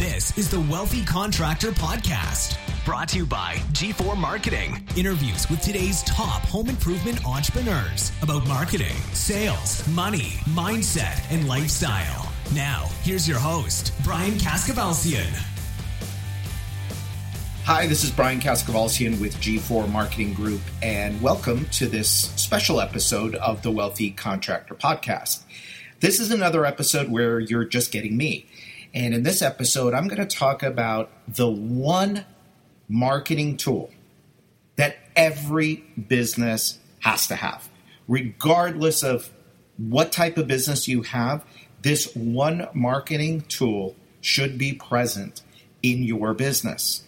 This is the Wealthy Contractor Podcast, brought to you by G4 Marketing. Interviews with today's top home improvement entrepreneurs about marketing, sales, money, mindset, and lifestyle. Now, here's your host, Brian Kaskavalciyan. Hi, this is Brian Kaskavalciyan with G4 Marketing Group, and welcome to this special episode of the Wealthy Contractor Podcast. This is another episode where you're just getting me. And in this episode, I'm going to talk about the one marketing tool that every business has to have. Regardless of what type of business you have, this one marketing tool should be present in your business.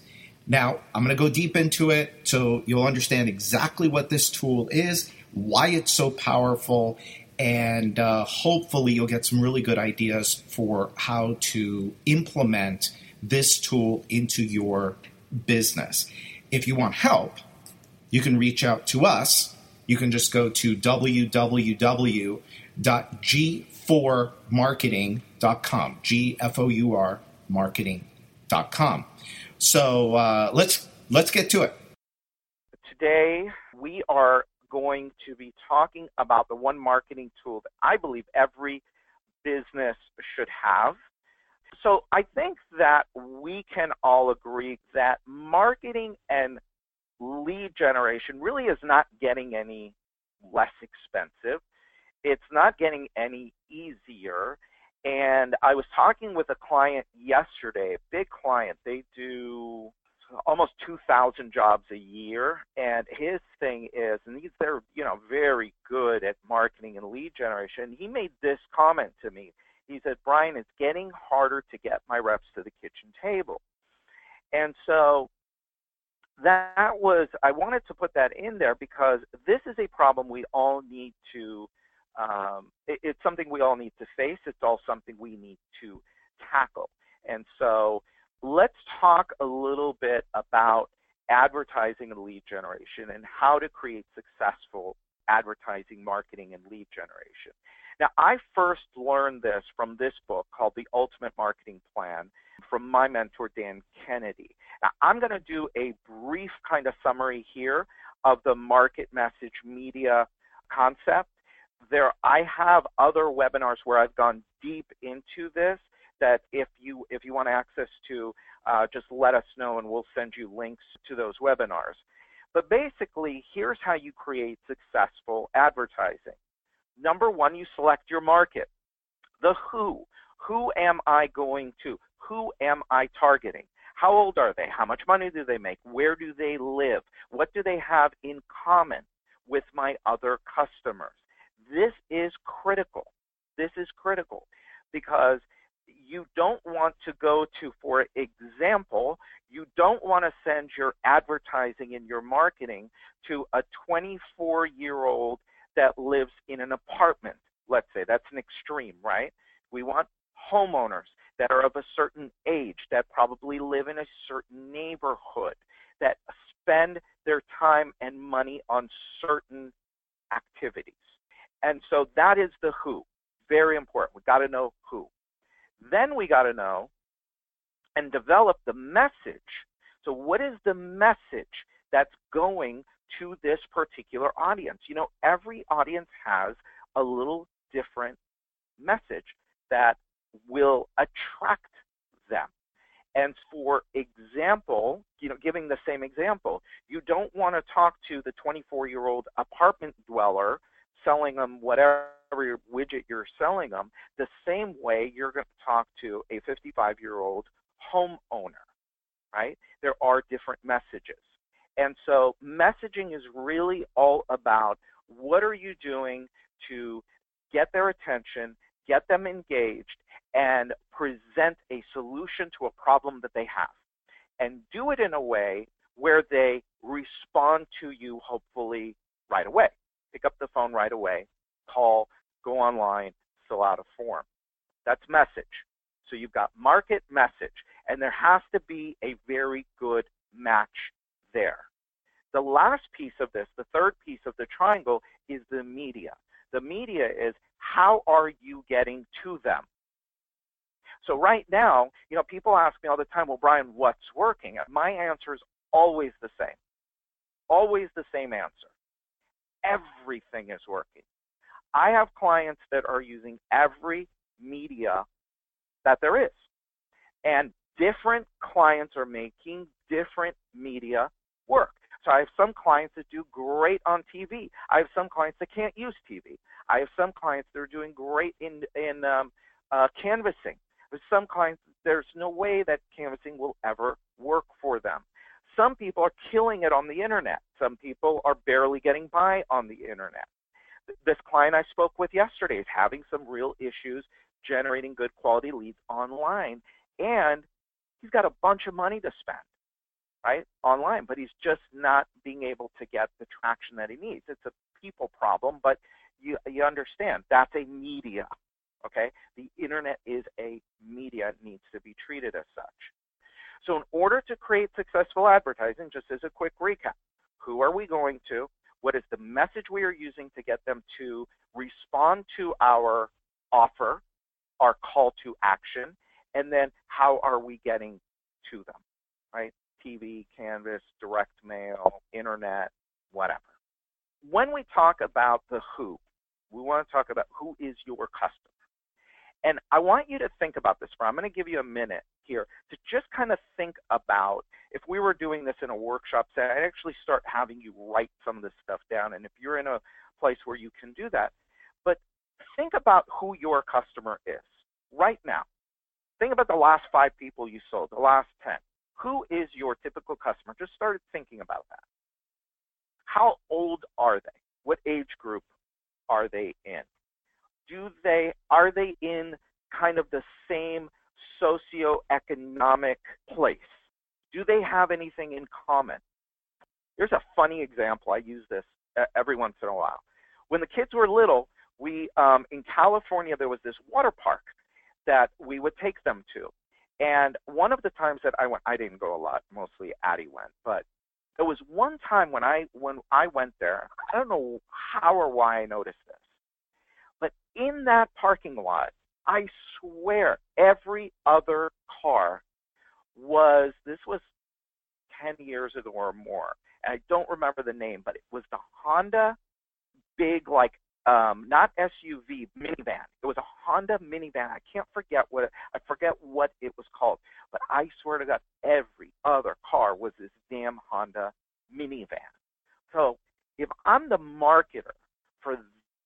Now, I'm going to go deep into it so you'll understand exactly what this tool is, why it's so powerful, and uh, hopefully you'll get some really good ideas for how to implement this tool into your business. If you want help, you can reach out to us. You can just go to www.g4marketing.com, G F O U R marketing.com. So uh, let's let's get to it. Today we are going to be talking about the one marketing tool that I believe every business should have. So I think that we can all agree that marketing and lead generation really is not getting any less expensive. It's not getting any easier. And I was talking with a client yesterday, a big client. They do almost 2,000 jobs a year. And his thing is, and he's they're you know very good at marketing and lead generation. He made this comment to me. He said, Brian, it's getting harder to get my reps to the kitchen table. And so that was I wanted to put that in there because this is a problem we all need to. Um, it, it's something we all need to face. It's all something we need to tackle. And so let's talk a little bit about advertising and lead generation and how to create successful advertising, marketing, and lead generation. Now, I first learned this from this book called The Ultimate Marketing Plan from my mentor, Dan Kennedy. Now, I'm going to do a brief kind of summary here of the market message media concept. There, I have other webinars where I've gone deep into this, that if you if you want access to, uh, just let us know and we'll send you links to those webinars. But basically, here's how you create successful advertising. Number one, you select your market. The who. Who am I going to? Who am I targeting? How old are they? How much money do they make? Where do they live? What do they have in common with my other customers? This is critical. This is critical because you don't want to go to, for example, you don't want to send your advertising and your marketing to a 24 year old that lives in an apartment. Let's say that's an extreme, right? We want homeowners that are of a certain age, that probably live in a certain neighborhood, that spend their time and money on certain activities. And so that is the who. Very important. We've got to know who. Then we got to know and develop the message. So, what is the message that's going to this particular audience? You know, every audience has a little different message that will attract them. And for example, you know, giving the same example, you don't want to talk to the 24 year old apartment dweller selling them whatever widget you're selling them, the same way you're going to talk to a 55 year old homeowner, right? There are different messages. And so messaging is really all about what are you doing to get their attention, get them engaged, and present a solution to a problem that they have. And do it in a way where they respond to you, hopefully, right away pick up the phone right away, call, go online, fill out a form. That's message. So you've got market message, and there has to be a very good match there. The last piece of this, the third piece of the triangle, is the media. The media is how are you getting to them? So right now, you know, people ask me all the time, well, Brian, what's working? My answer is always the same. Always the same answer. Everything is working. I have clients that are using every media that there is. And different clients are making different media work. So I have some clients that do great on TV. I have some clients that can't use TV. I have some clients that are doing great in in um, uh, canvassing. With some clients, there's no way that canvassing will ever work for them. Some people are killing it on the internet. Some people are barely getting by on the internet. This client I spoke with yesterday is having some real issues generating good quality leads online, and he's got a bunch of money to spend right, online, but he's just not being able to get the traction that he needs. It's a people problem, but you you understand that's a media. Okay, the internet is a media needs to be treated as such. So in order to create successful advertising, just as a quick recap, who are we going to? What is the message we are using to get them to respond to our offer, our call to action, and then how are we getting to them, right? TV, Canvas, direct mail, internet, whatever. When we talk about the who, we want to talk about who is your customer. And I want you to think about this for I'm going to give you a minute here to just kind of think about if we were doing this in a workshop setting, I'd actually start having you write some of this stuff down. And if you're in a place where you can do that, but think about who your customer is right now. Think about the last five people you sold, the last 10. Who is your typical customer? Just started thinking about that. How old are they? What age group are they in? Do they are they in kind of the same socioeconomic place? Do they have anything in common? Here's a funny example. I use this every once in a while. When the kids were little, we um, in California there was this water park that we would take them to, and one of the times that I went, I didn't go a lot. Mostly Addie went, but there was one time when I when I went there. I don't know how or why I noticed this, in that parking lot, I swear every other car was. This was ten years ago or more. I don't remember the name, but it was the Honda big like um, not SUV, minivan. It was a Honda minivan. I can't forget what I forget what it was called, but I swear to God, every other car was this damn Honda minivan. So if I'm the marketer for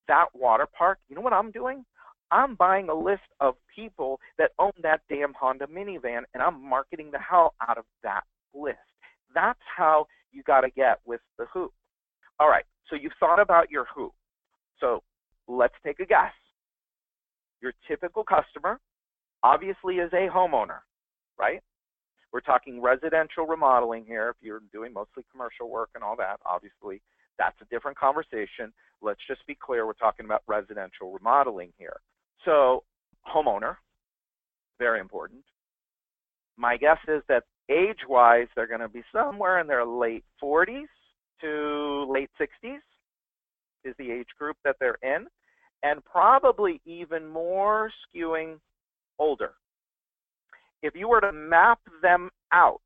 that water park, you know what I'm doing? I'm buying a list of people that own that damn Honda minivan, and I'm marketing the hell out of that list. That's how you got to get with the who. All right, so you've thought about your who. So let's take a guess. Your typical customer obviously is a homeowner, right? We're talking residential remodeling here. If you're doing mostly commercial work and all that, obviously that's a different conversation. Let's just be clear, we're talking about residential remodeling here. So, homeowner, very important. My guess is that age wise, they're going to be somewhere in their late 40s to late 60s is the age group that they're in, and probably even more skewing older. If you were to map them out,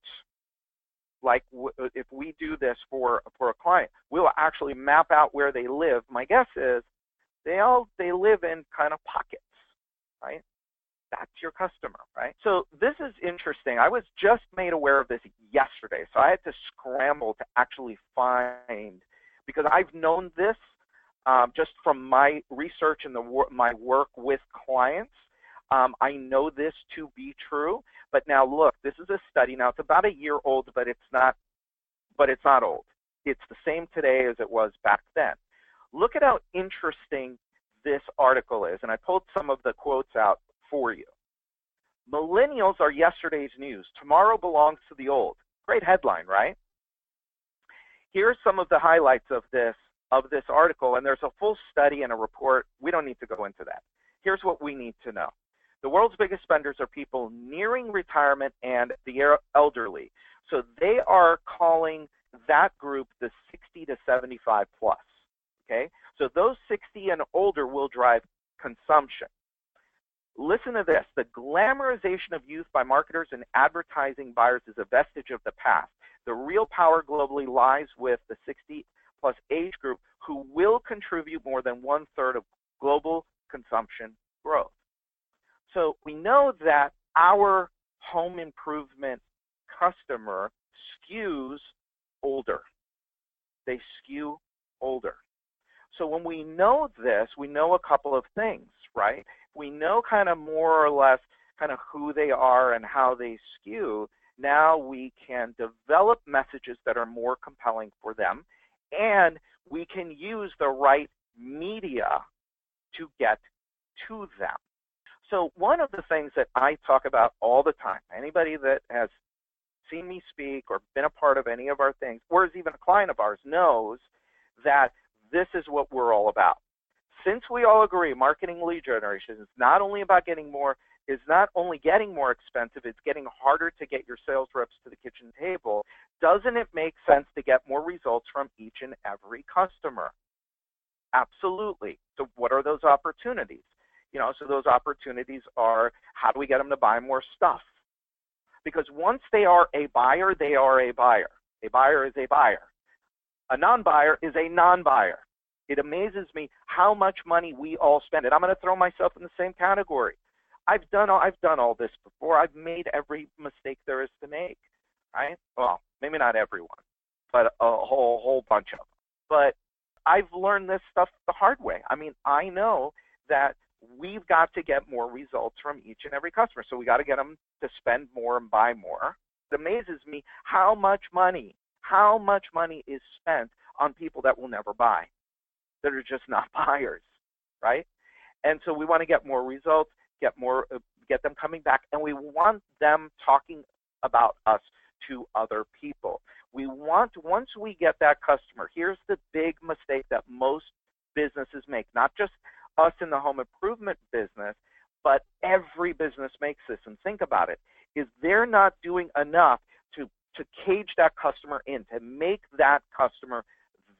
like w- if we do this for for a client, we'll actually map out where they live. My guess is they all they live in kind of pockets, right? That's your customer, right? So this is interesting. I was just made aware of this yesterday, so I had to scramble to actually find because I've known this um, just from my research and the my work with clients, um, I know this to be true. But now look, this is a study. Now it's about a year old, but it's not. But it's not old. It's the same today as it was back then. Look at how interesting this article is, and I pulled some of the quotes out for you. Millennials are yesterday's news. Tomorrow belongs to the old. Great headline, right? Here's some of the highlights of this of this article, and there's a full study and a report. We don't need to go into that. Here's what we need to know. The world's biggest spenders are people nearing retirement and the elderly. So they are calling that group the 60 to 75 plus. Okay? So those 60 and older will drive consumption. listen to this. The glamorization of youth by marketers and advertising buyers is a vestige of the past. The real power globally lies with the 60 plus age group who will contribute more than one third of global consumption growth. So we know that our home improvement customer skews older. They skew older. So when we know this, we know a couple of things, right? We know kind of more or less kind of who they are and how they skew. Now we can develop messages that are more compelling for them and we can use the right media to get to them. So one of the things that I talk about all the time, anybody that has seen me speak or been a part of any of our things, or is even a client of ours, knows that this is what we're all about. Since we all agree marketing lead generation is not only about getting more, is not only getting more expensive, it's getting harder to get your sales reps to the kitchen table. Doesn't it make sense to get more results from each and every customer? Absolutely. So what are those opportunities? You know, so those opportunities are how do we get them to buy more stuff? Because once they are a buyer, they are a buyer. A buyer is a buyer. A non-buyer is a non-buyer. It amazes me how much money we all spend. And I'm going to throw myself in the same category. I've done all, I've done all this before. I've made every mistake there is to make. Right? Well, maybe not everyone, but a whole whole bunch of them. But I've learned this stuff the hard way. I mean, I know that we've got to get more results from each and every customer. So we got to get them to spend more and buy more. It amazes me how much money, how much money is spent on people that will never buy, that are just not buyers, right? And so we want to get more results, get more, uh, get them coming back, and we want them talking about us to other people. We want, once we get that customer, here's the big mistake that most businesses make, not just us in the home improvement business, but every business makes this. And think about it: is they're not doing enough to to cage that customer in, to make that customer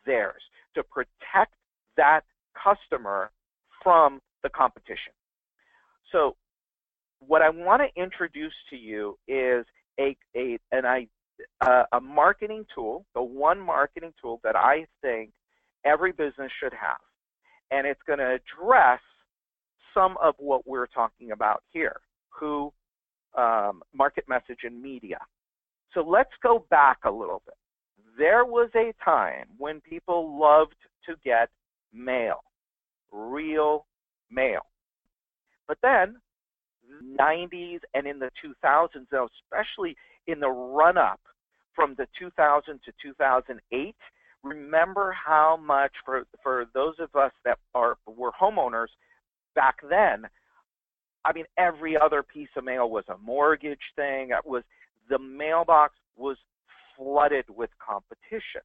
theirs, to protect that customer from the competition. So, what I want to introduce to you is a a an I a marketing tool, the one marketing tool that I think every business should have and it's going to address some of what we're talking about here, who um, market message and media. So let's go back a little bit. There was a time when people loved to get mail, real mail. But then, 90s and in the 2000s, especially in the run up from the 2000 to 2008, remember how much for for those of us that are were homeowners back then i mean every other piece of mail was a mortgage thing. It was the mailbox was flooded with competition.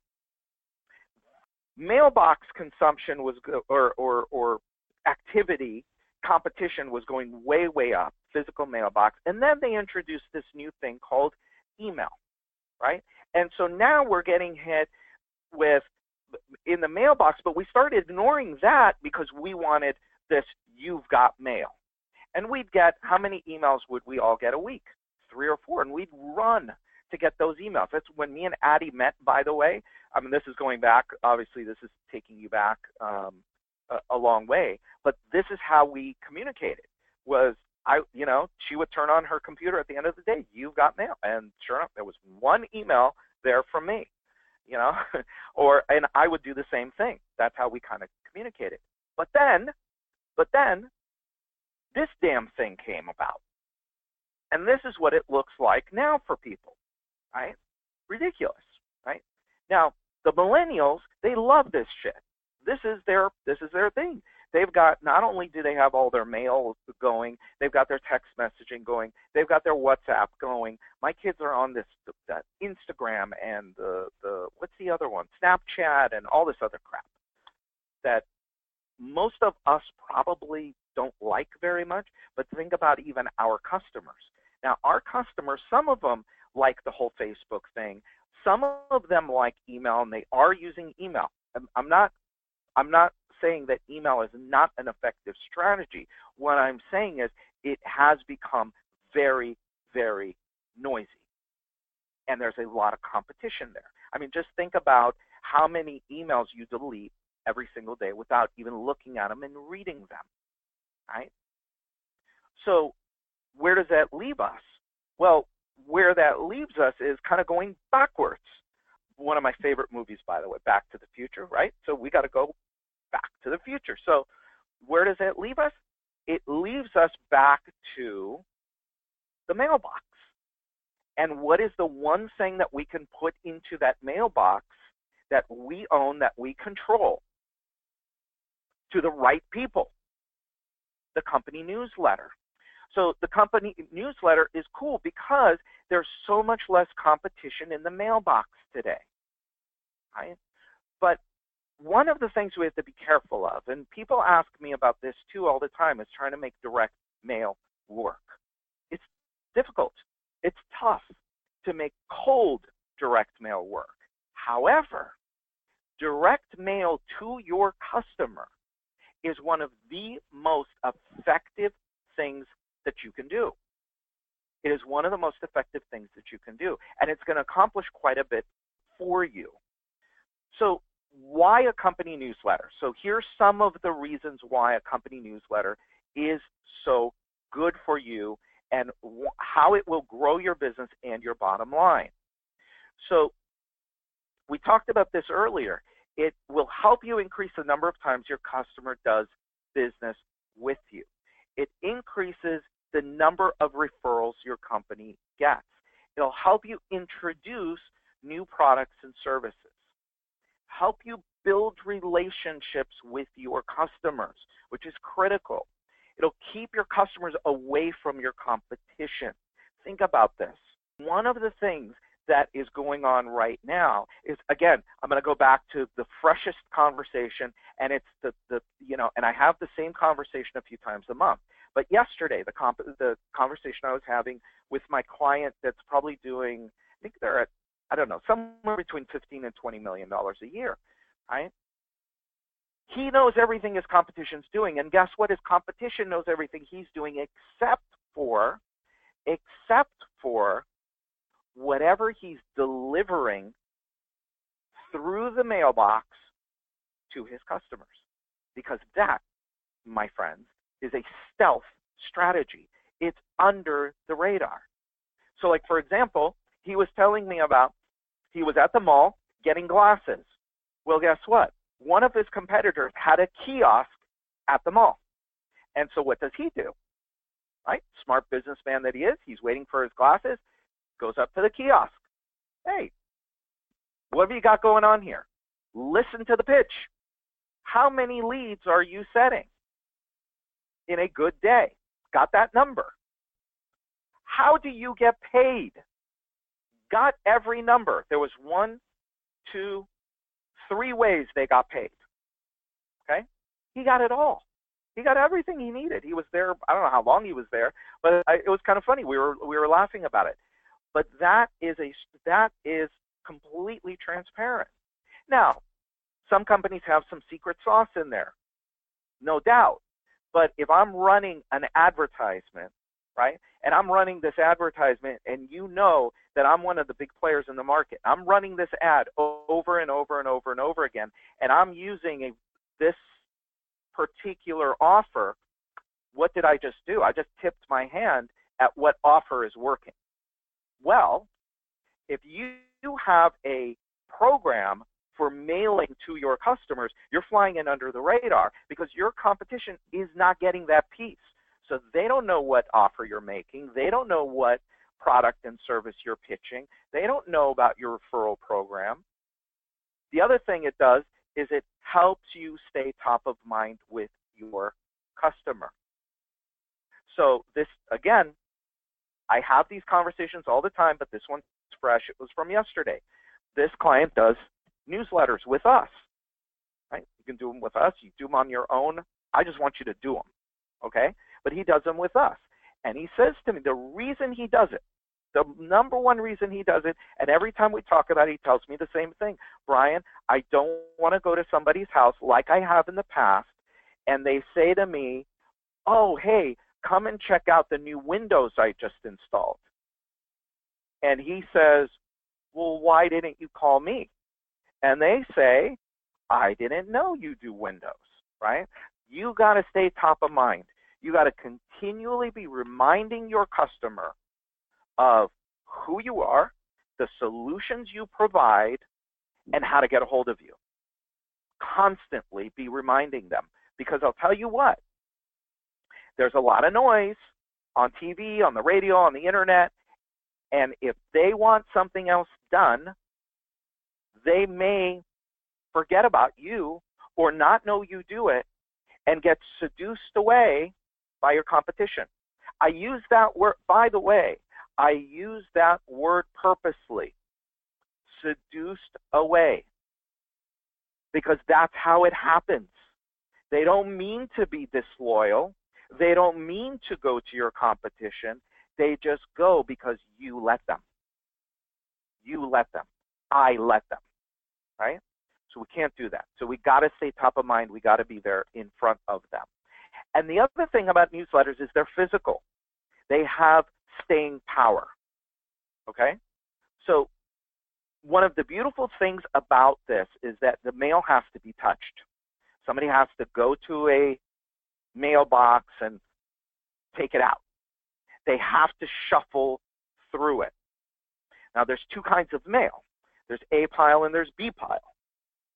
Mailbox consumption was or or or activity competition was going way way up physical mailbox. And then they introduced this new thing called email right? And so now we're getting hit with in the mailbox, but we started ignoring that because we wanted this you've got mail. And we'd get how many emails would we all get a week? Three or four. And we'd run to get those emails. That's when me and Addie met, by the way. I mean, this is going back, obviously, this is taking you back um, a, a long way. But this is how we communicated was I, you know, she would turn on her computer at the end of the day. You've got mail, and sure enough, there was one email there from me you know, or and I would do the same thing. That's how we kind of communicated. But then, but then, this damn thing came about, and this is what it looks like now for people, right? Ridiculous, right? Now the millennials they love this shit. This is their this is their thing they've got not only do they have all their mail going, they've got their text messaging going, they've got their WhatsApp going. My kids are on this Instagram and the the what's the other one? Snapchat and all this other crap that most of us probably don't like very much, but think about even our customers. Now, our customers, some of them like the whole Facebook thing. Some of them like email and they are using email. I'm not I'm not saying that email is not an effective strategy. What I'm saying is it has become very, very noisy. And there's a lot of competition there. I mean, just think about how many emails you delete every single day without even looking at them and reading them, right? So where does that leave us? Well, where that leaves us is kind of going backwards. One of my favorite movies, by the way, Back to the Future, right? So we got to go back to the future. So where does that leave us? It leaves us back to the mailbox. And what is the one thing that we can put into that mailbox that we own, that we control to the right people? The company newsletter. So the company newsletter is cool because there's so much less competition in the mailbox today. Right? But one of the things we have to be careful of, and people ask me about this too all the time, is trying to make direct mail work. It's difficult. It's tough to make cold direct mail work. However, direct mail to your customer is one of the most effective things that you can do. It is one of the most effective things that you can do, and it's going to accomplish quite a bit for you. So, why a company newsletter? So, here's some of the reasons why a company newsletter is so good for you and how it will grow your business and your bottom line. So, we talked about this earlier. It will help you increase the number of times your customer does business with you. It increases the number of referrals your company gets. It'll help you introduce new products and services, help you build relationships with your customers, which is critical. It'll keep your customers away from your competition. Think about this. One of the things that is going on right now is again i'm going to go back to the freshest conversation and it's the, the you know and i have the same conversation a few times a month but yesterday, the, comp- the conversation I was having with my client that's probably doing, I think they're at, I don't know, somewhere between 15 and 20 million dollars a year, right? He knows everything his competition's doing, and guess what? His competition knows everything he's doing, except for, except for whatever he's delivering through the mailbox to his customers. Because that, my friends, is a stealth strategy. It's under the radar. So, like, for example, he was telling me about he was at the mall getting glasses. Well, guess what? One of his competitors had a kiosk at the mall. And so, what does he do? Right? Smart businessman that he is, he's waiting for his glasses, goes up to the kiosk. Hey, what have you got going on here? Listen to the pitch. How many leads are you setting? in a good day. Got that number. How do you get paid? Got every number. There was one, two, three ways they got paid. Okay? He got it all. He got everything he needed. He was there. I don't know how long he was there, but I, it was kind of funny. We were we were laughing about it. But that is a that is completely transparent. Now, some companies have some secret sauce in there, no doubt. But if I'm running an advertisement, right, and I'm running this advertisement, and you know that I'm one of the big players in the market, I'm running this ad over and over and over and over again, and I'm using a, this particular offer, what did I just do? I just tipped my hand at what offer is working. Well, if you have a program for mailing to your customers, you're flying in under the radar because your competition is not getting that piece. So they don't know what offer you're making. They don't know what product and service you're pitching. They don't know about your referral program. The other thing it does is it helps you stay top of mind with your customer. So this again, I have these conversations all the time, but this one's fresh. It was from yesterday. This client does newsletters with us. Right? You can do them with us. You do them on your own. I just want you to do them. Okay? But he does them with us. And he says to me, the reason he does it, the number one reason he does it, and every time we talk about it, he tells me the same thing. Brian, I don't want to go to somebody's house like I have in the past, and they say to me, oh, hey, come and check out the new Windows I just installed. And he says, well, why didn't you call me? And they say, I didn't know you do Windows, right? You got to stay top of mind. You got to continually be reminding your customer of who you are, the solutions you provide, and how to get a hold of you. Constantly be reminding them because I'll tell you what, there's a lot of noise on TV, on the radio, on the internet, and if they want something else done, they may forget about you or not know you do it and get seduced away by your competition. I use that word, by the way, I use that word purposely. Seduced away. Because that's how it happens. They don't mean to be disloyal. They don't mean to go to your competition. They just go because you let them. You let them. I let them. Right? So we can't do that. So we got to stay top of mind. We got to be there in front of them. And the other thing about newsletters is they're physical. They have staying power. Okay? So one of the beautiful things about this is that the mail has to be touched. Somebody has to go to a mailbox and take it out. They have to shuffle through it. Now, there's two kinds of mail. There's A pile and there's B pile,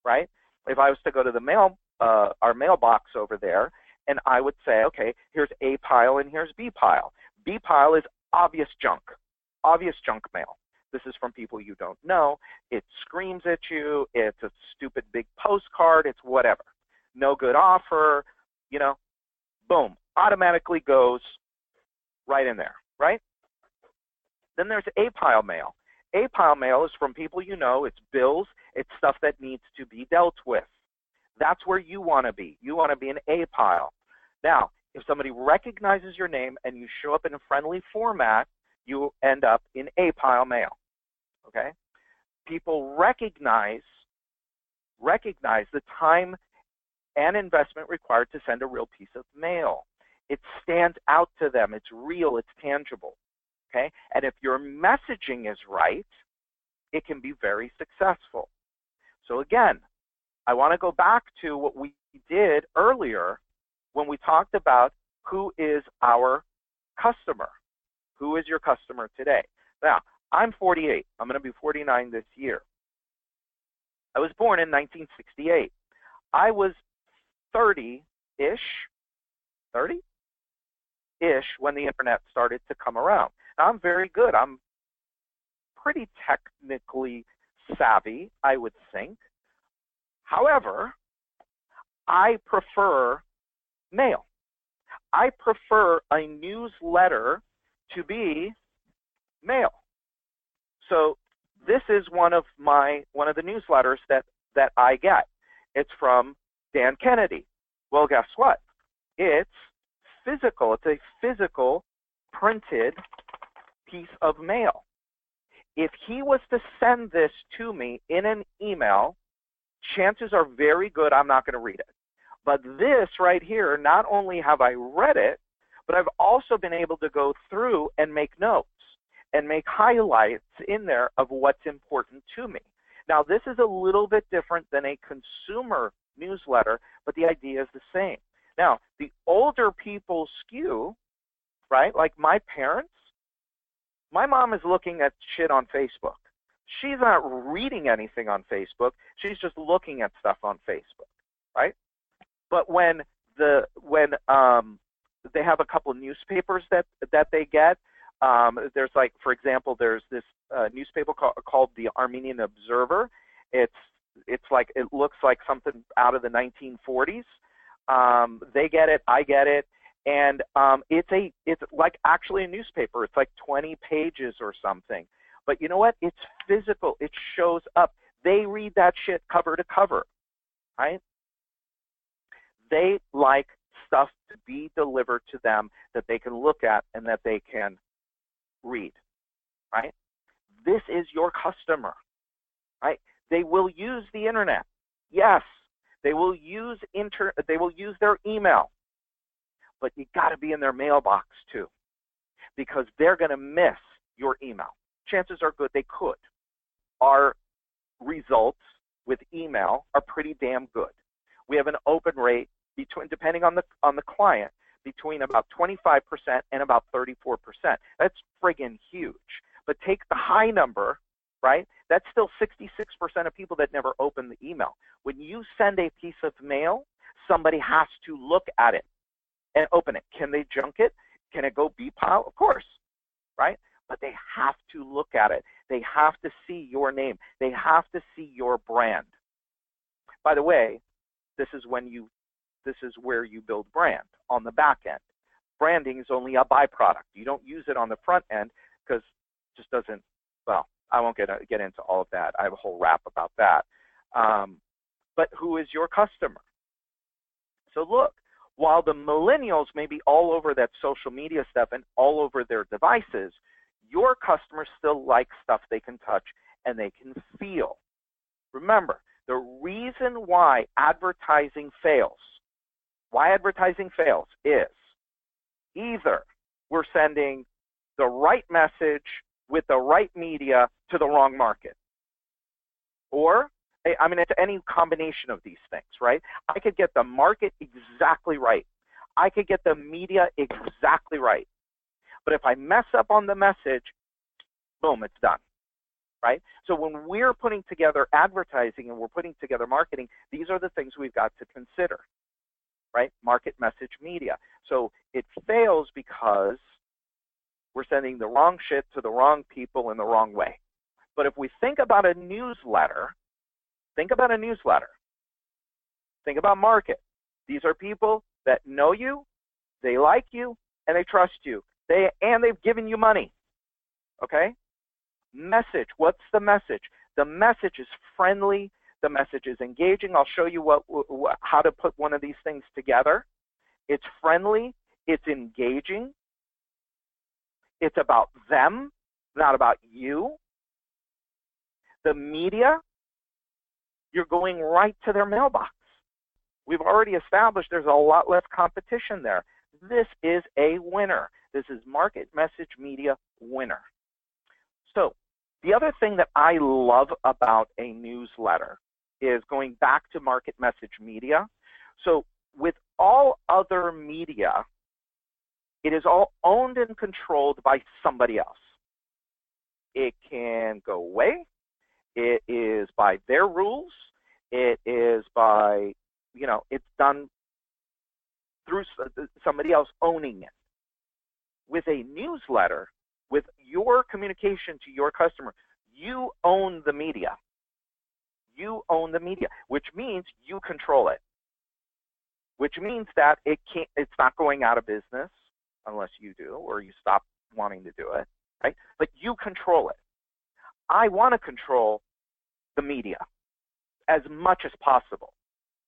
right? If I was to go to the mail, uh, our mailbox over there, and I would say, okay, here's A pile and here's B pile. B pile is obvious junk, obvious junk mail. This is from people you don't know. It screams at you. It's a stupid big postcard. It's whatever. No good offer. You know, boom, automatically goes right in there, right? Then there's A pile mail. A pile mail is from people you know. It's bills. It's stuff that needs to be dealt with. That's where you want to be. You want to be an A pile. Now, if somebody recognizes your name and you show up in a friendly format, you end up in A pile mail. Okay? People recognize recognize the time and investment required to send a real piece of mail. It stands out to them. It's real. It's tangible. Okay? And if your messaging is right, it can be very successful. So again, I want to go back to what we did earlier when we talked about who is our customer. Who is your customer today? Now, I'm 48. I'm going to be 49 this year. I was born in 1968. I was 30 ish, 30 ish when the internet started to come around. Now, I'm very good. I'm pretty technically savvy, I would think. However, I prefer mail. I prefer a newsletter to be mail. So this is one of my one of the newsletters that that I get. It's from Dan Kennedy. Well, guess what? It's physical. It's a physical printed piece of mail. If he was to send this to me in an email, chances are very good I'm not going to read it. But this right here, not only have I read it, but I've also been able to go through and make notes and make highlights in there of what's important to me. Now, this is a little bit different than a consumer newsletter, but the idea is the same. Now, the older people skew, right? Like my parents, my mom is looking at shit on Facebook. She's not reading anything on Facebook. She's just looking at stuff on Facebook, right? But when the when um, they have a couple newspapers that that they get, um, there's like, for example, there's this uh, newspaper called, called the Armenian Observer. It's it's like it looks like something out of the 1940s. Um, they get it, I get it, and um, it's a it's like actually a newspaper. It's like 20 pages or something. But you know what? It's physical. It shows up. They read that shit cover to cover, right? They like stuff to be delivered to them that they can look at and that they can read, right? This is your customer, right? They will use the internet. Yes, they will use inter they will use their email. but you got to be in their mailbox too, because they're going to miss your email. Chances are good they could. Our results with email are pretty damn good. We have an open rate between, depending on the on the client, between about 25% and about 34%. That's friggin' huge. But take the high number, right? That's still 66% of people that never open the email. When you send a piece of mail, somebody has to look at it and open it. Can they junk it? Can it go B pile? Of course, right? But they have to look at it. They have to see your name. They have to see your brand. By the way, this is when you this is where you build brand on the back end. Branding is only a byproduct. You don't use it on the front end because it just doesn't well, I won't get get into all of that. I have a whole rap about that. Um, but who is your customer? So look, while the millennials may be all over that social media stuff and all over their devices, your customers still like stuff they can touch and they can feel. Remember, the reason why advertising fails, why advertising fails is either we're sending the right message with the right media to the wrong market. Or, I mean, it's any combination of these things, right? I could get the market exactly right. I could get the media exactly right. But if I mess up on the message, boom, it's done. Right? So when we're putting together advertising and we're putting together marketing, these are the things we've got to consider. Right? Market message media. So it fails because we're sending the wrong shit to the wrong people in the wrong way. But if we think about a newsletter, think about a newsletter. Think about market. These are people that know you, they like you, and they trust you. They and they've given you money. Okay? Message. What's the message? The message is friendly. The message is engaging. I'll show you what, what how to put one of these things together. It's friendly. It's engaging. It's about them, not about you. The media, you're going right to their mailbox. We've already established there's a lot less competition there. This is a winner. This is market message media winner. So, the other thing that I love about a newsletter is going back to market message media. So, with all other media, it is all owned and controlled by somebody else. It can go away. It is by their rules. It is by, you know, it's done through uh, somebody else owning it. With a newsletter, with your communication to your customer, you own the media. You own the media, which means you control it. Which means that it can't, it's not going out of business unless you do or you stop wanting to do it, right? But you control it. I want to control the media as much as possible,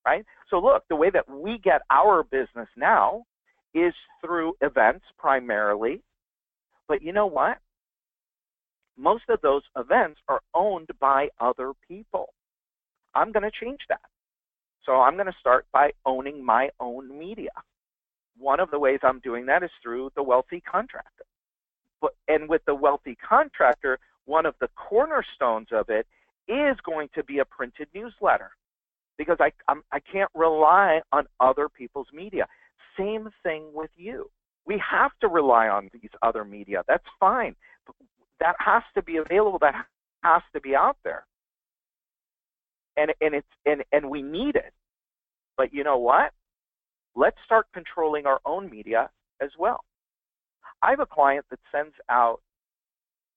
right? So look, the way that we get our business now is through events primarily. But you know what? Most of those events are owned by other people. I'm going to change that. So I'm going to start by owning my own media one of the ways I'm doing that is through the wealthy contractor. But, and with the wealthy contractor, one of the cornerstones of it is going to be a printed newsletter because I, I'm, I can't rely on other people's media. Same thing with you. We have to rely on these other media. That's fine. That has to be available. That has to be out there. And, and it's and, and we need it. But you know what? let's start controlling our own media as well. I have a client that sends out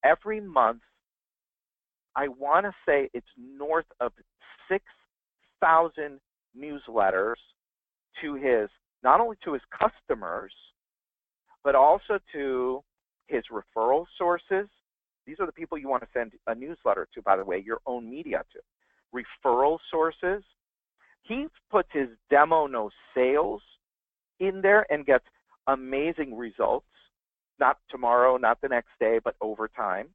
every month, I want to say it's north of 6,000 newsletters to his, not only to his customers, but also to his referral sources. These are the people you want to send a newsletter to, by the way, your own media to. Referral sources, he puts his demo no sales in there and gets amazing results. Not tomorrow, not the next day, but over time.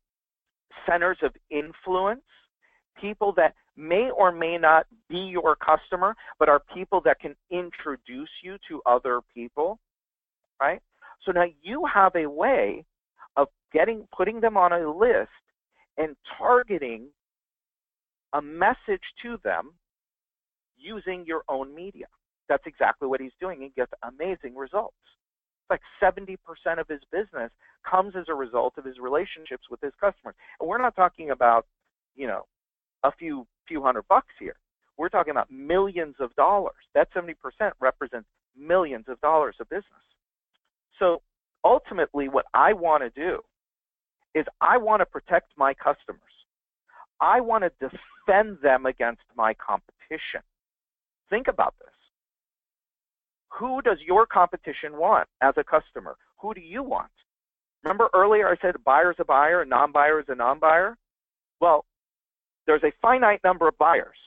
Centers of influence, people that may or may not be your customer, but are people that can introduce you to other people. right? So now you have a way of getting putting them on a list and targeting a message to them using your own media. That's exactly what he's doing. He gets amazing results. Like 70% of his business comes as a result of his relationships with his customers. And we're not talking about, you know, a few few hundred bucks here. We're talking about millions of dollars. That 70% represents millions of dollars of business. So ultimately, what I want to do is I want to protect my customers. I want to defend them against my competition. Think about this. Who does your competition want as a customer? Who do you want? Remember earlier I said a buyer's a buyer, a non-buyer is a non-buyer? Well, there's a finite number of buyers.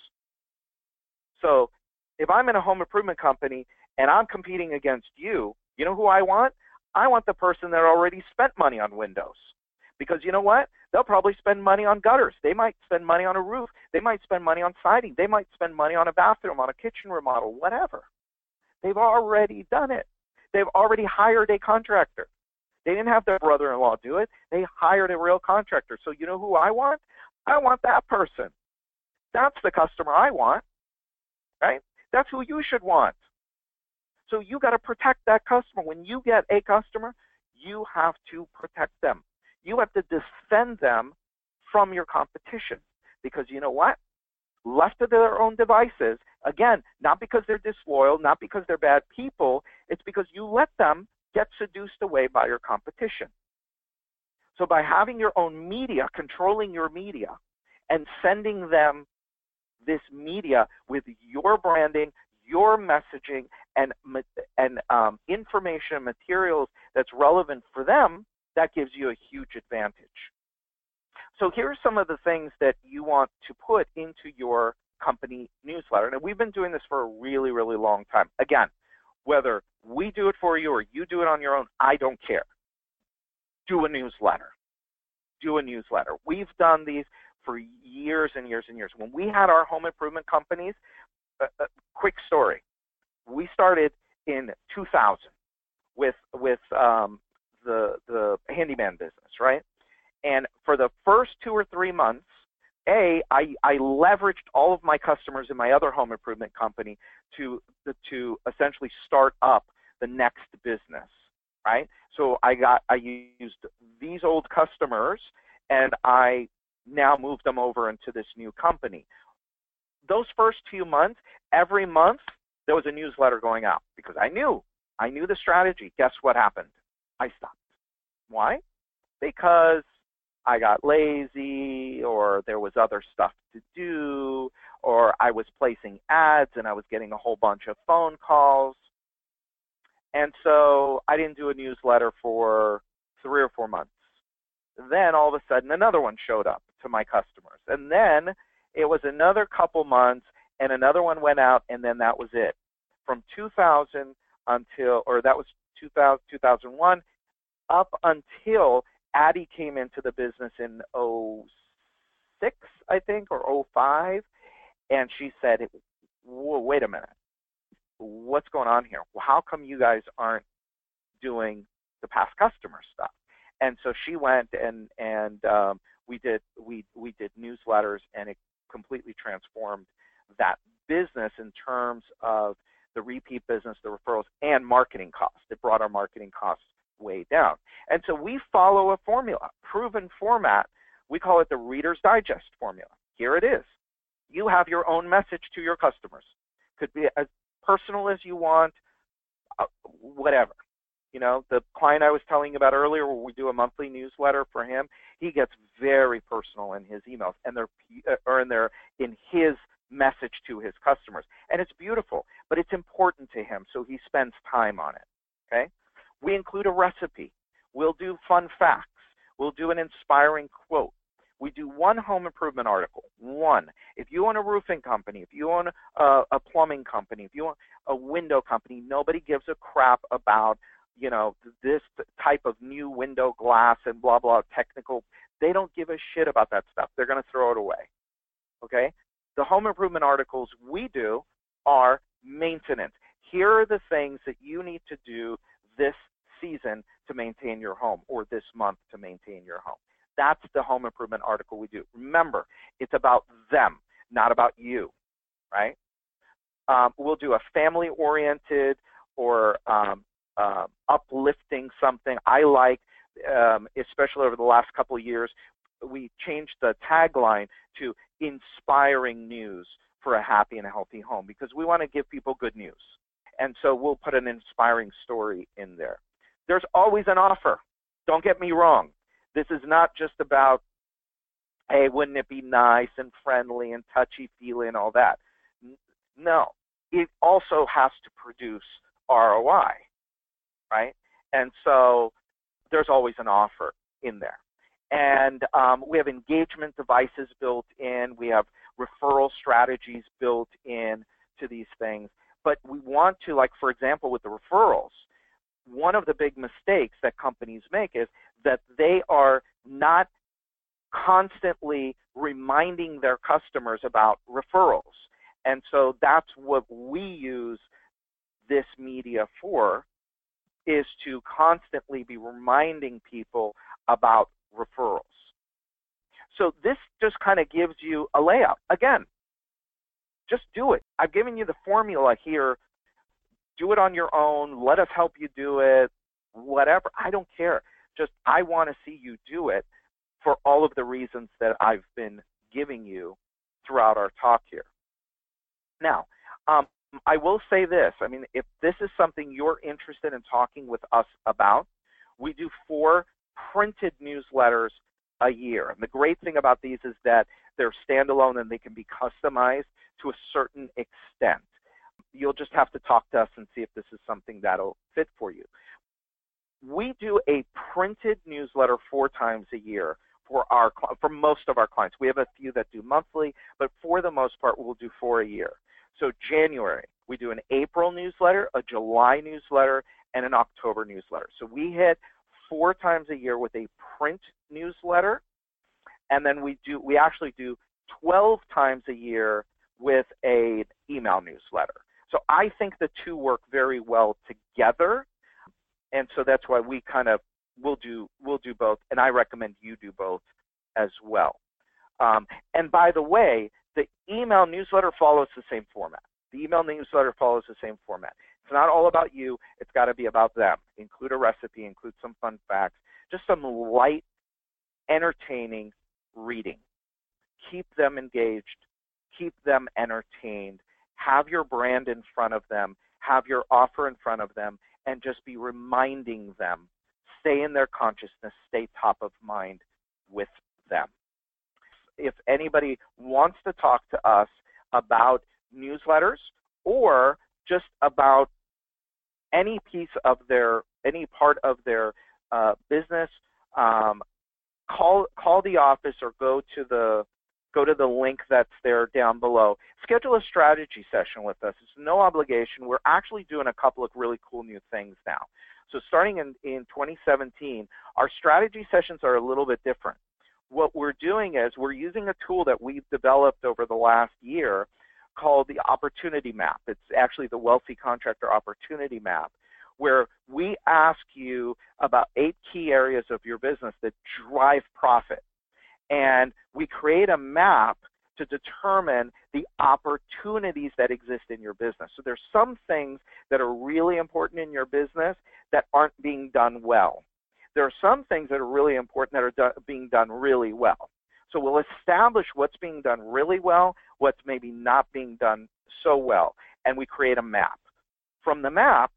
So if I'm in a home improvement company and I'm competing against you, you know who I want? I want the person that already spent money on windows. Because you know what? They'll probably spend money on gutters. They might spend money on a roof. They might spend money on siding. They might spend money on a bathroom, on a kitchen remodel, whatever. They've already done it. They've already hired a contractor. They didn't have their brother in law do it. They hired a real contractor. So you know who I want? I want that person. That's the customer I want. Right? That's who you should want. So you got to protect that customer. When you get a customer, you have to protect them. You have to defend them from your competition. Because you know what? Left to their own devices, again, not because they're disloyal, not because they're bad people, it's because you let them get seduced away by your competition. So by having your own media, controlling your media, and sending them this media with your branding, your messaging, and and um, information and materials that's relevant for them, that gives you a huge advantage. So here are some of the things that you want to put into your company newsletter. And we've been doing this for a really, really long time. Again, whether we do it for you or you do it on your own, I don't care. Do a newsletter. Do a newsletter. We've done these for years and years and years. When we had our home improvement companies, a, a quick story. We started in 2000 with with um, the the handyman business, right? And for the first two or three months, a I, I leveraged all of my customers in my other home improvement company to to essentially start up the next business, right? So I got I used these old customers and I now moved them over into this new company. Those first few months, every month there was a newsletter going out because I knew I knew the strategy. Guess what happened? I stopped. Why? Because I got lazy or there was other stuff to do or I was placing ads and I was getting a whole bunch of phone calls. And so I didn't do a newsletter for three or four months. Then all of a sudden another one showed up to my customers. And then it was another couple months and another one went out and then that was it. From 2000 until, or that was 2000, 2001 up until Addie came into the business in 06, I think, or 05, and she said, wait a minute, what's going on here? How come you guys aren't doing the past customer stuff? And so she went and and um, we did we we did newsletters, and it completely transformed that business in terms of the repeat business, the referrals, and marketing costs. It brought our marketing costs way down. And so we follow a formula, proven format. We call it the Reader's Digest formula. Here it is. You have your own message to your customers. Could be as personal as you want, uh, whatever. You know, the client I was telling you about earlier, where we do a monthly newsletter for him, he gets very personal in his emails, and they're uh, or in their in his message to his customers, and it's beautiful. But it's important to him, so he spends time on it. Okay. We include a recipe. We'll do fun facts. We'll do an inspiring quote. We do one home improvement article, one. If you own a roofing company, if you own a, a plumbing company, if you own a window company, nobody gives a crap about, you know, this type of new window glass and blah, blah, technical. They don't give a shit about that stuff. They're going to throw it away. Okay? The home improvement articles we do are maintenance. Here are the things that you need to do this season to maintain your home or this month to maintain your home. That's the home improvement article we do. Remember, it's about them, not about you, right? Um, we'll do a family oriented or um, uh, uplifting something. I like, um, especially over the last couple of years, we changed the tagline to inspiring news for a happy and a healthy home because we want to give people good news. And so we'll put an inspiring story in there. There's always an offer. Don't get me wrong. This is not just about, hey, wouldn't it be nice and friendly and touchy feely and all that. No, it also has to produce ROI, right? And so there's always an offer in there. And um, we have engagement devices built in. We have referral strategies built in to these things. But we want to, like, for example, with the referrals, one of the big mistakes that companies make is that they are not constantly reminding their customers about referrals. And so that's what we use this media for is to constantly be reminding people about referrals. So this just kind of gives you a layout. Again, just do it. I've given you the formula here. Do it on your own. Let us help you do it. Whatever. I don't care. Just I want to see you do it for all of the reasons that I've been giving you throughout our talk here. Now, um, I will say this. I mean, if this is something you're interested in talking with us about, we do four printed newsletters a year. And the great thing about these is that they're standalone and they can be customized to a certain extent. You'll just have to talk to us and see if this is something that'll fit for you. We do a printed newsletter four times a year for our for most of our clients. We have a few that do monthly, but for the most part, we'll do four a year. So January, we do an April newsletter, a July newsletter, and an October newsletter. So we hit four times a year with a print newsletter, and then we do we actually do 12 times a year with a email newsletter. So I think the two work very well together, and so that's why we kind of will do we'll do both, and I recommend you do both as well. Um, and by the way, the email newsletter follows the same format. The email newsletter follows the same format. It's not all about you. It's got to be about them. Include a recipe, include some fun facts, just some light, entertaining reading. Keep them engaged. Keep them entertained. Have your brand in front of them. Have your offer in front of them, and just be reminding them. Stay in their consciousness. Stay top of mind with them if anybody wants to talk to us about newsletters or just about any piece of their any part of their uh, business, um, call call the office or go to the go to the link that's there down below. Schedule a strategy session with us. It's no obligation. We're actually doing a couple of really cool new things now. So starting in, in 2017, our strategy sessions are a little bit different what we're doing is we're using a tool that we've developed over the last year called the Opportunity Map. It's actually the Wealthy Contractor Opportunity Map, where we ask you about eight key areas of your business that drive profit. And we create a map to determine the opportunities that exist in your business. So there's some things that are really important in your business that aren't being done well there are some things that are really important that are do- being done really well. So we'll establish what's being done really well, what's maybe not being done so well, and we create a map. From the map,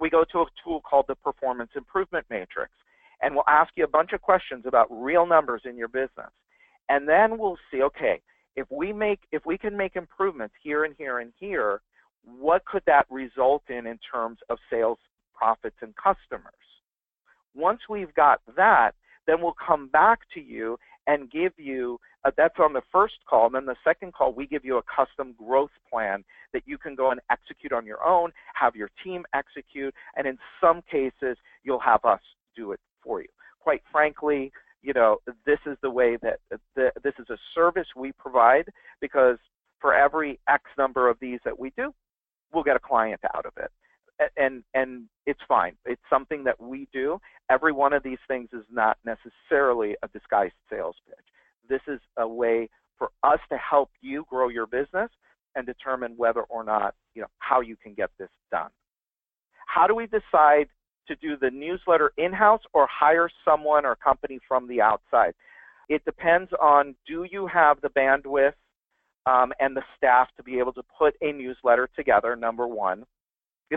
we go to a tool called the Performance Improvement Matrix, and we'll ask you a bunch of questions about real numbers in your business. And then we'll see, okay, if we make if we can make improvements here and here and here, what could that result in in terms of sales, profits, and customers? Once we've got that, then we'll come back to you and give you uh, that's on the first call. And then the second call, we give you a custom growth plan that you can go and execute on your own, have your team execute, and in some cases, you'll have us do it for you. Quite frankly, you know, this is the way that uh, the, this is a service we provide because for every X number of these that we do, we'll get a client out of it. and and it's fine. It's something that we do. Every one of these things is not necessarily a disguised sales pitch. This is a way for us to help you grow your business and determine whether or not, you know, how you can get this done. How do we decide to do the newsletter in-house or hire someone or company from the outside? It depends on do you have the bandwidth um, and the staff to be able to put a newsletter together, number one.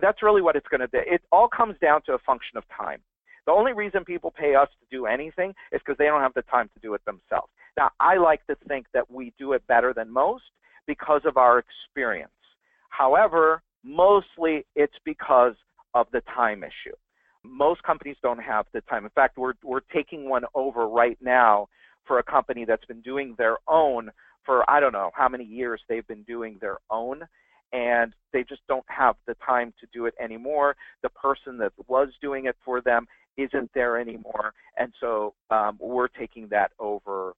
That's really what it's going to do. It all comes down to a function of time. The only reason people pay us to do anything is because they don't have the time to do it themselves. Now, I like to think that we do it better than most because of our experience. However, mostly it's because of the time issue. Most companies don't have the time. In fact, we're, we're taking one over right now for a company that's been doing their own for I don't know how many years they've been doing their own and they just don't have the time to do it anymore. The person that was doing it for them isn't there anymore, and so um, we're taking that over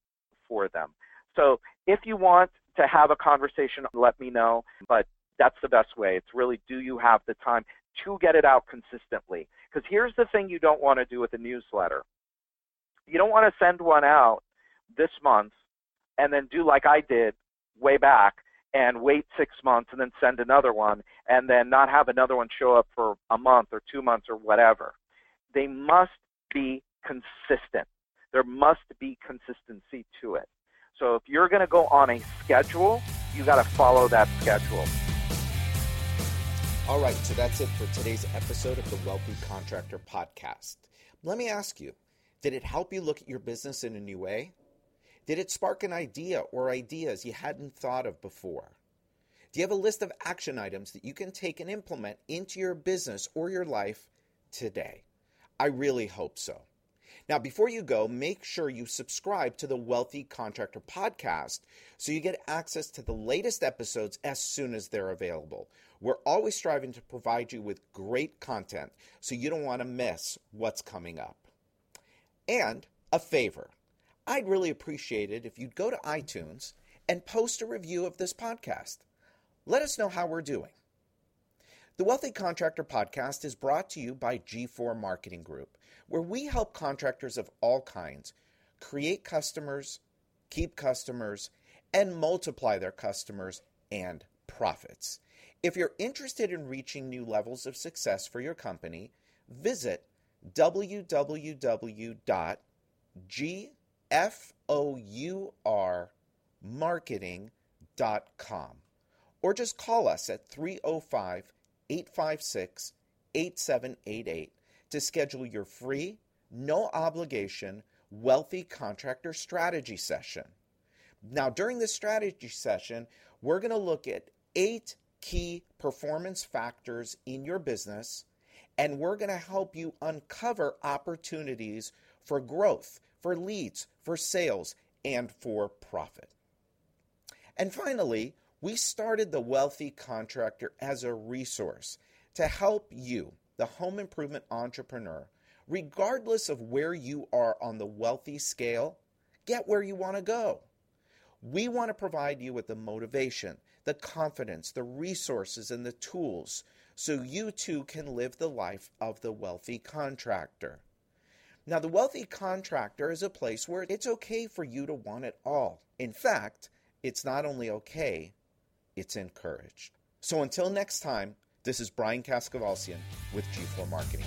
for them. So if you want to have a conversation, let me know. But that's the best way. It's really do you have the time to get it out consistently? Because here's the thing you don't want to do with a newsletter. You don't want to send one out this month and then do like I did way back and wait six months and then send another one and then not have another one show up for a month or two months or whatever. They must be consistent. There must be consistency to it. So if you're going to go on a schedule, you got to follow that schedule. All right, so that's it for today's episode of the Wealthy Contractor Podcast. Let me ask you, did it help you look at your business in a new way? Did it spark an idea or ideas you hadn't thought of before? Do you have a list of action items that you can take and implement into your business or your life today? I really hope so. Now, before you go, make sure you subscribe to the Wealthy Contractor podcast so you get access to the latest episodes as soon as they're available. We're always striving to provide you with great content so you don't want to miss what's coming up. And a favor I'd really appreciate it if you'd go to iTunes and post a review of this podcast. Let us know how we're doing. The Wealthy Contractor Podcast is brought to you by G4 Marketing Group, where we help contractors of all kinds create customers, keep customers, and multiply their customers and profits. If you're interested in reaching new levels of success for your company, visit www.g F O U R marketing.com or just call us at 305 856 8788 to schedule your free, no obligation, wealthy contractor strategy session. Now, during this strategy session, we're going to look at eight key performance factors in your business, and we're going to help you uncover opportunities for growth for leads, for sales, and for profit. And finally, we started the Wealthy Contractor as a resource to help you, the home improvement entrepreneur, regardless of where you are on the wealthy scale, get where you want to go. We want to provide you with the motivation, the confidence, the resources, and the tools so you too can live the life of the wealthy contractor. Now, the wealthy contractor is a place where it's okay for you to want it all. In fact, it's not only okay, it's encouraged. So until next time, this is Brian Kaskavalciyan with G4 Marketing.